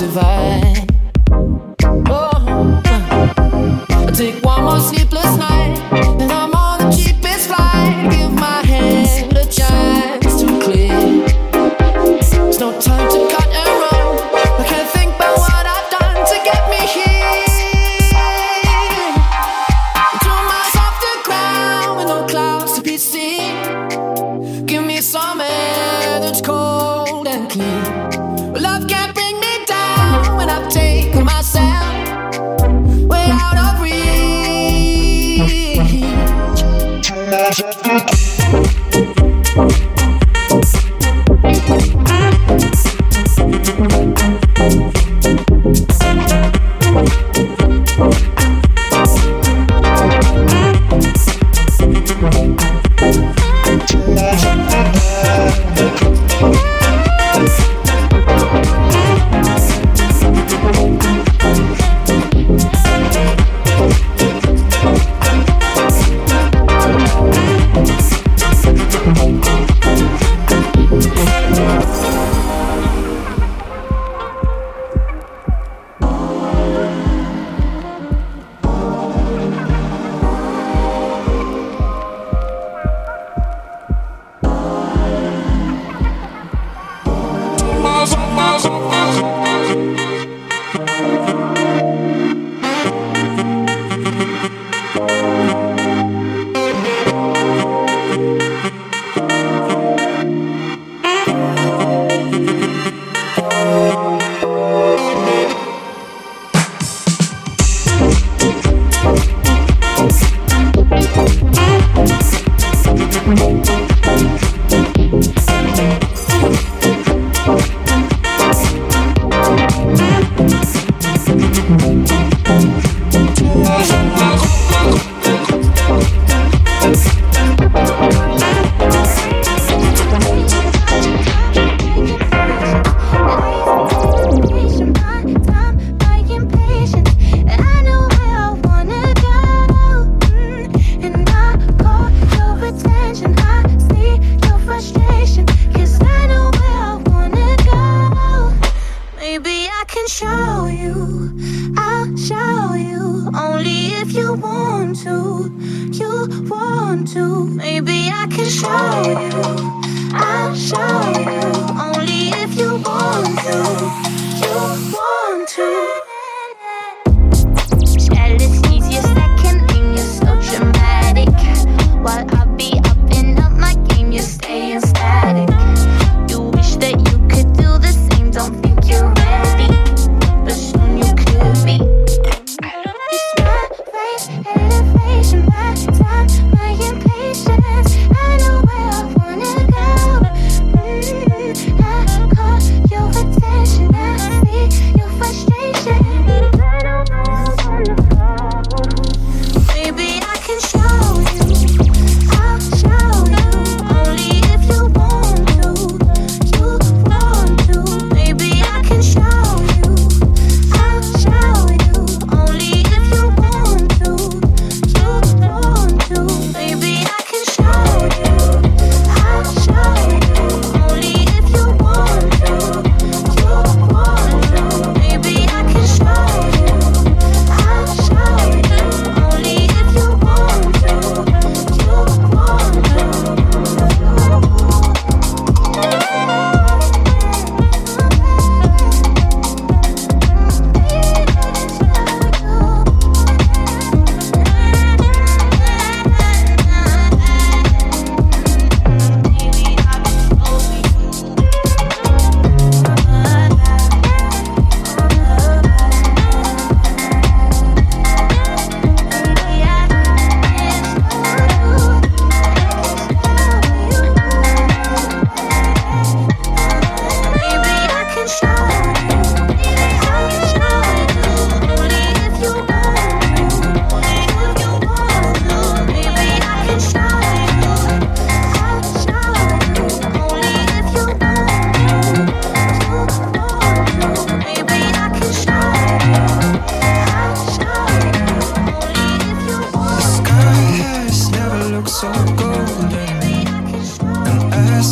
your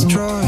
destroy.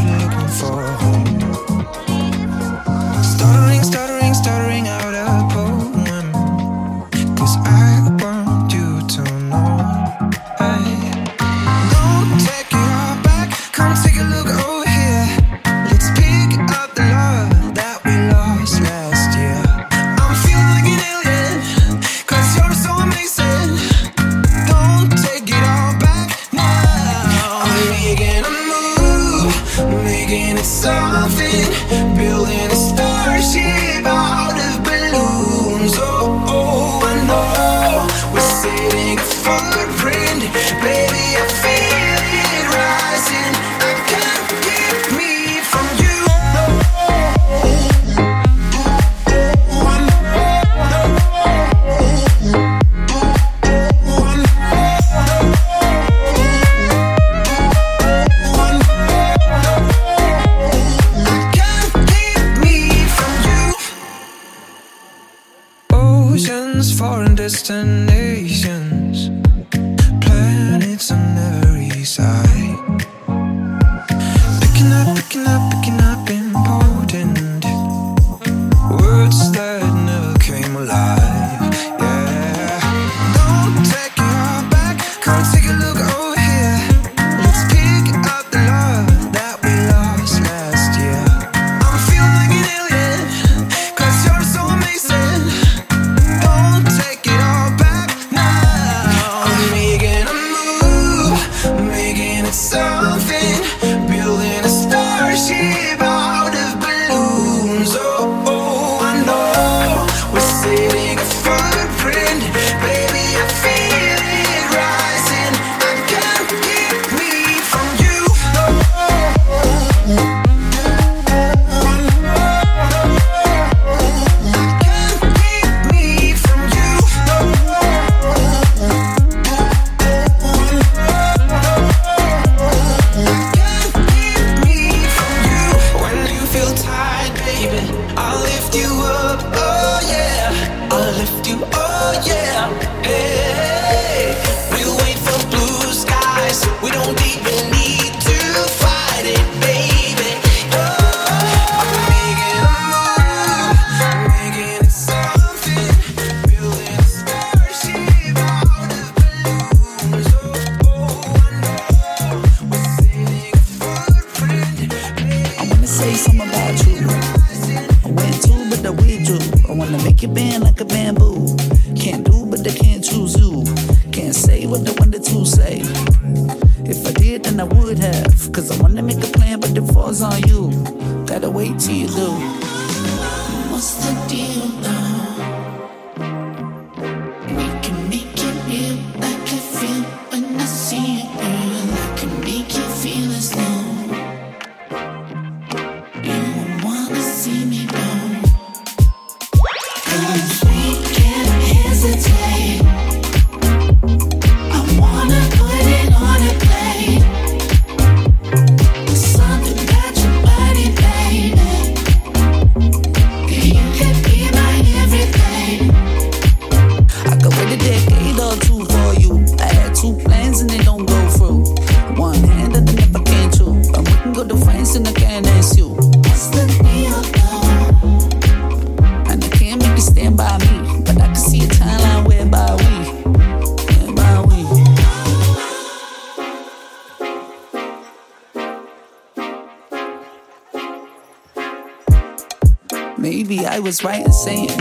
Was right in saying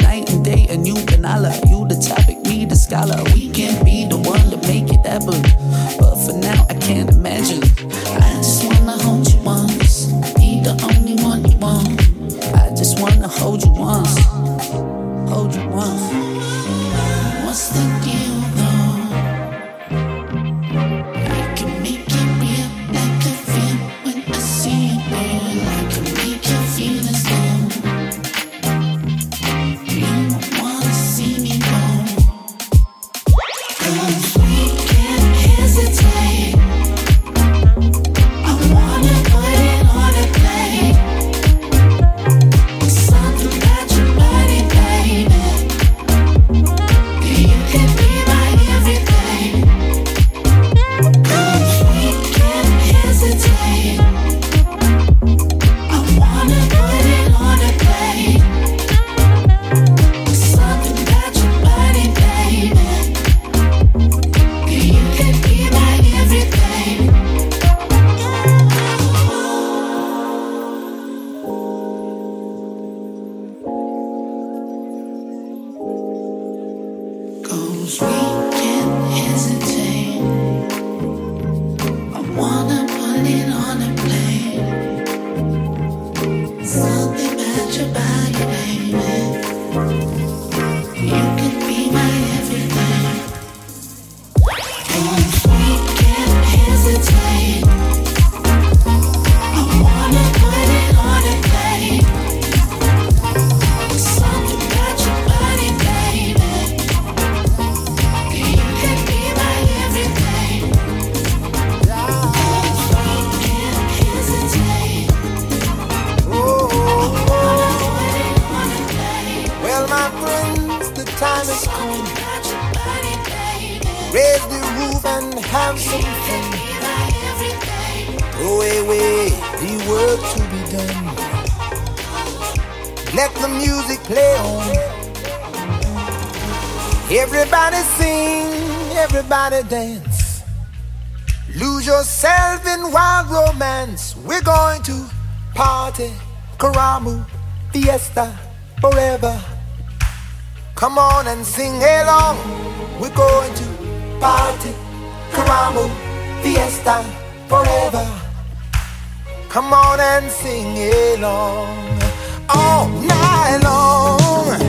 and sing along all night long,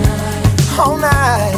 all night.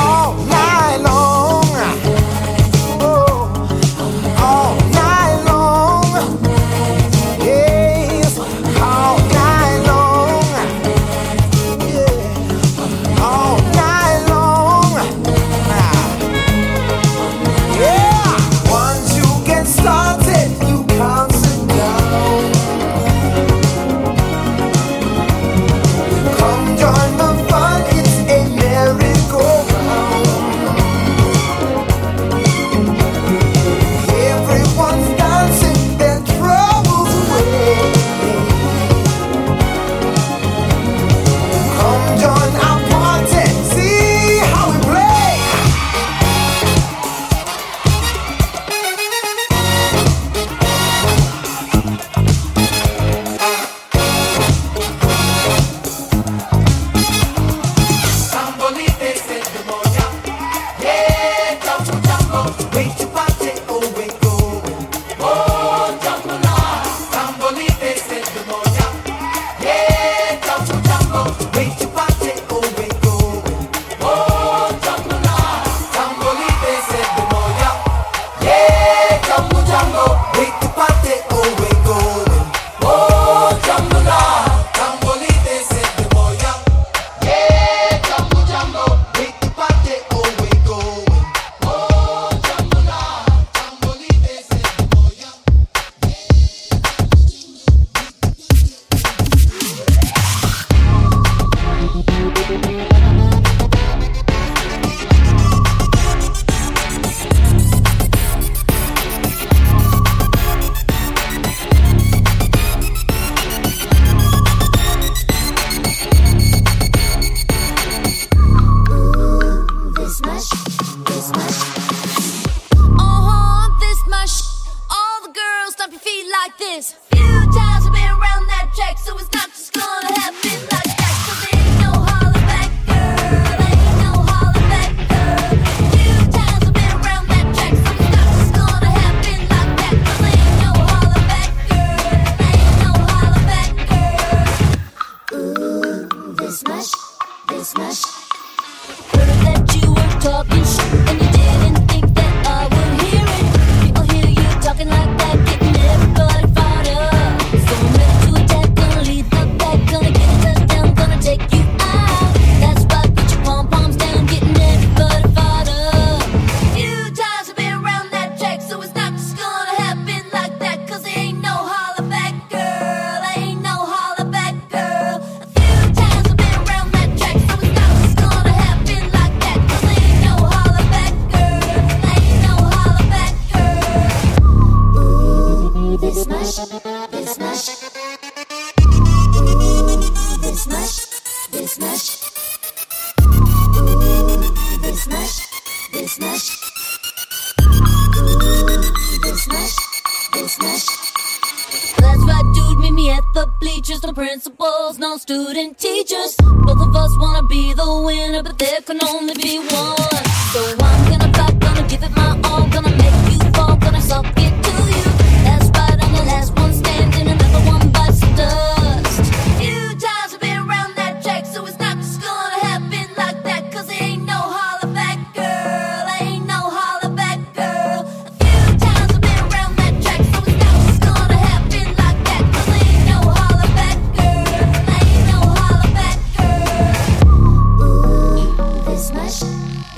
all night long.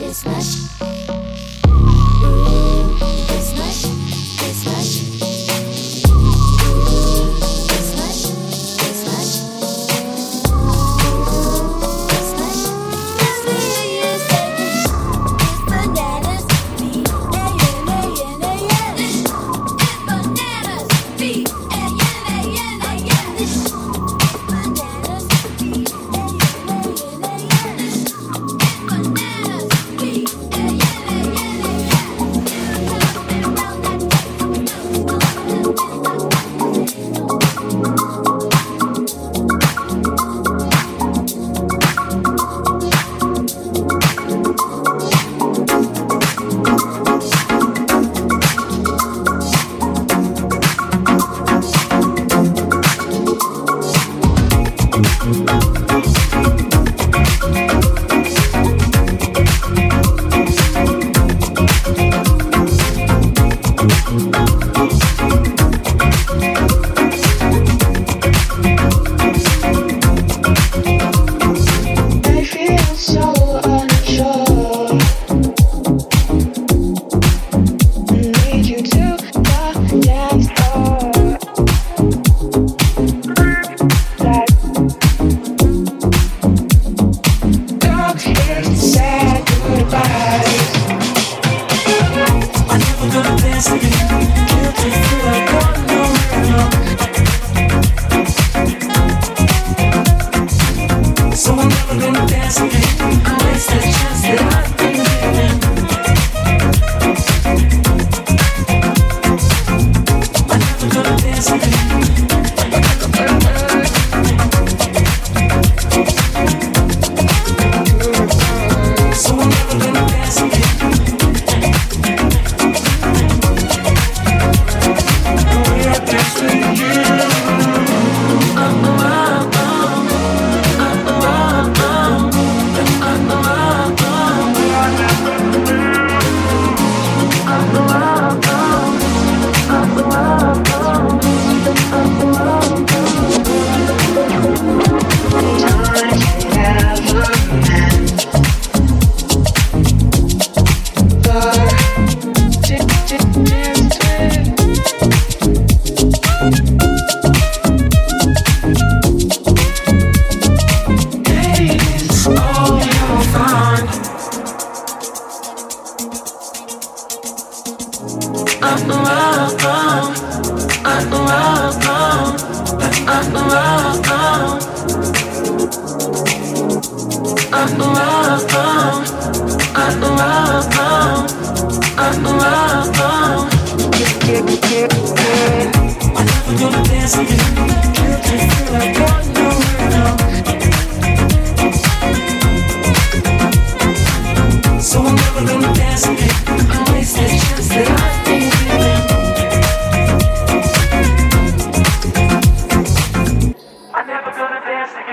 is lush. So I'm never gonna dance again. I'm wasted.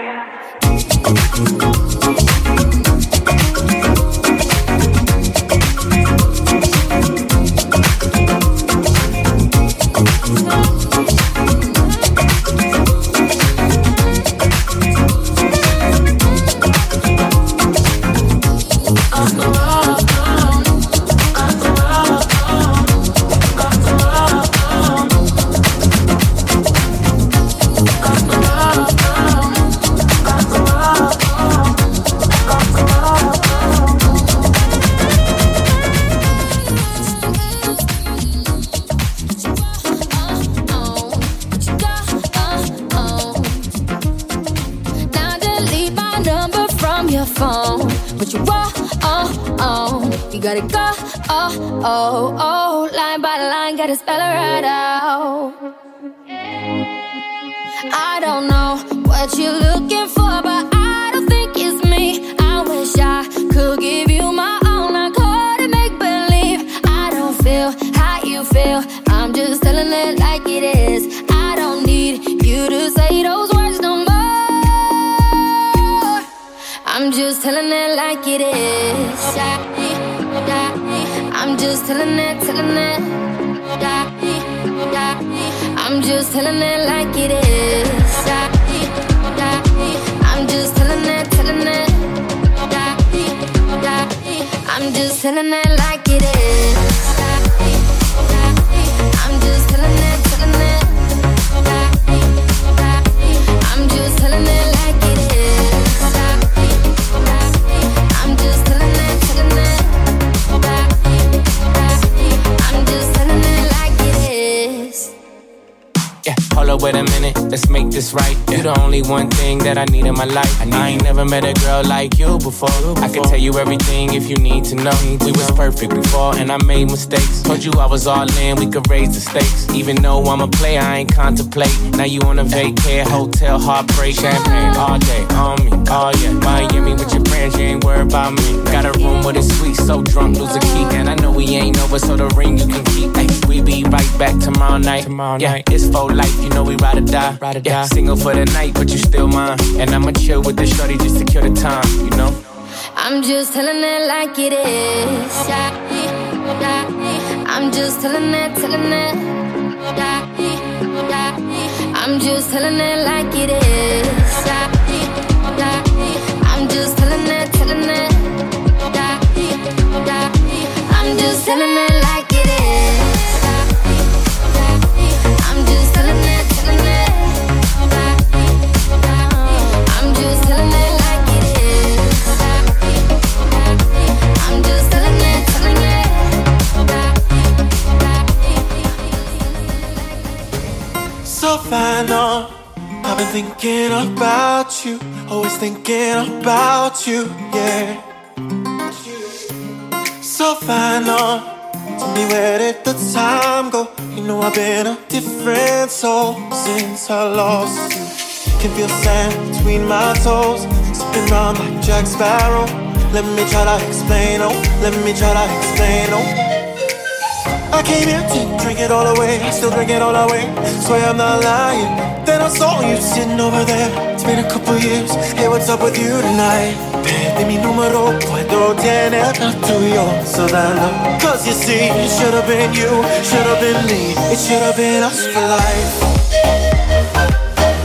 dance. This right. You're the only one thing that I need in my life. I, ain't never met a girl like you before. I can tell you everything if you need to know. We was perfect before, and I made mistakes. Told you I was all in, we could raise the stakes. Even though I'm a player, I ain't contemplate. Now you on a vacay, hotel, heartbreak, champagne all day on me. Oh yeah, Miami with your friends, you ain't worried about me. Got a room with a suite, so drunk, lose a key. And I know we ain't over, so the ring you can keep. Ay, we be right back tomorrow night. Tomorrow yeah, night. it's for life, you know we ride or die. Ride or yeah, die. Single for the night, but you still mine. And I'ma chill with the shorty just to kill the time, you know. I'm just telling it like it is. I'm just telling it, telling it. I'm just telling it like it is. I'm just telling it, telling it. I'm just telling it like So fine, uh, I've been thinking about you, always thinking about you, yeah. So fine, uh, tell me where did the time go? You know I've been a different soul since I lost you. Can feel sand between my toes, sipping round like Jack Sparrow. Let me try to explain, oh, let me try to explain, oh. I came here to drink it all away, still drink it all away. Swear I'm not lying. Then I saw you sitting over there. It's been a couple years. Hey, what's up with you tonight? Perdí mi número, puedo tener el tuyo. So. Cause you see, it should have been you, should have been me. It should have been us for life.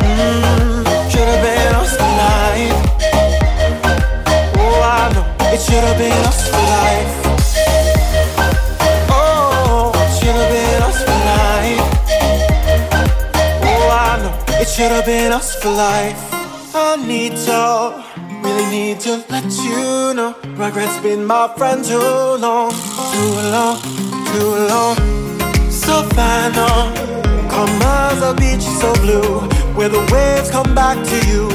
Mm, should have been us for life. Oh, I know. It should have been us for life. Know it should have been us for life. I need to, really need to let you know. Regrets been my friend too long, too long, too long. So fine, oh, come as a beach so blue, where the waves come back to you,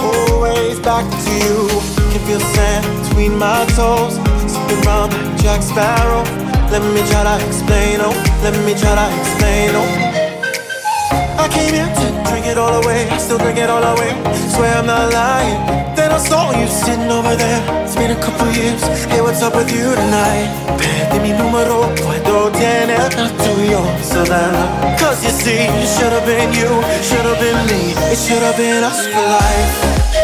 always back to you. Can feel sand between my toes, sipping like Jack Sparrow. Let me try to explain, oh, let me try to explain, oh. I came here to drink it all away, still drink it all away. Swear I'm not lying. Then I saw you sitting over there. It's been a couple years. Hey, what's up with you tonight? Perdí mi número, puedo tener el tuyo. That. Cause you see, it should have been you, should have been me. It should have been us for life.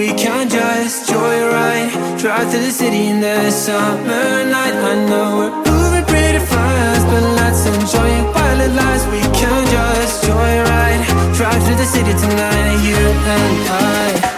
We can just joyride, drive to the city in the summer night. I know we're moving pretty fast, but let's enjoy it while it lasts. We can just joyride, drive to the city tonight, you and I.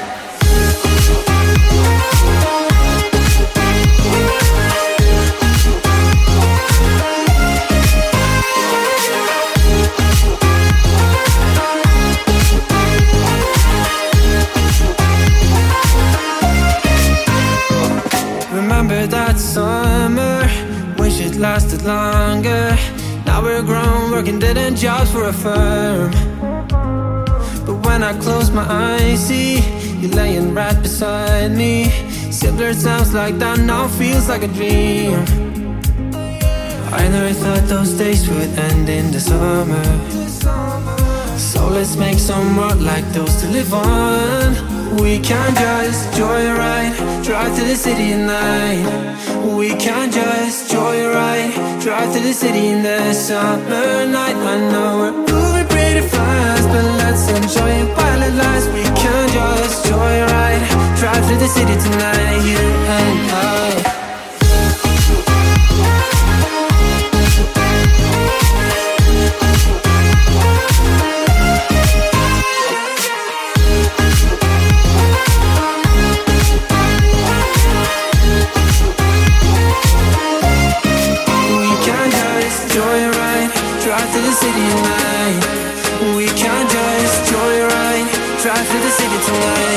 summer Wish it lasted longer. Now we're grown, working dead end jobs for a firm. But when I close my eyes, see you laying right beside me. Simpler sounds like that now feels like a dream. I never thought those days would end in the summer. So let's make some more like those to live on. We can just joyride, drive to the city at night. We can just joyride, drive to the city in the summer night. I know we're moving pretty fast, but let's enjoy it while it lasts. We can just joyride, drive to the city tonight, you and I. drive to the city tonight,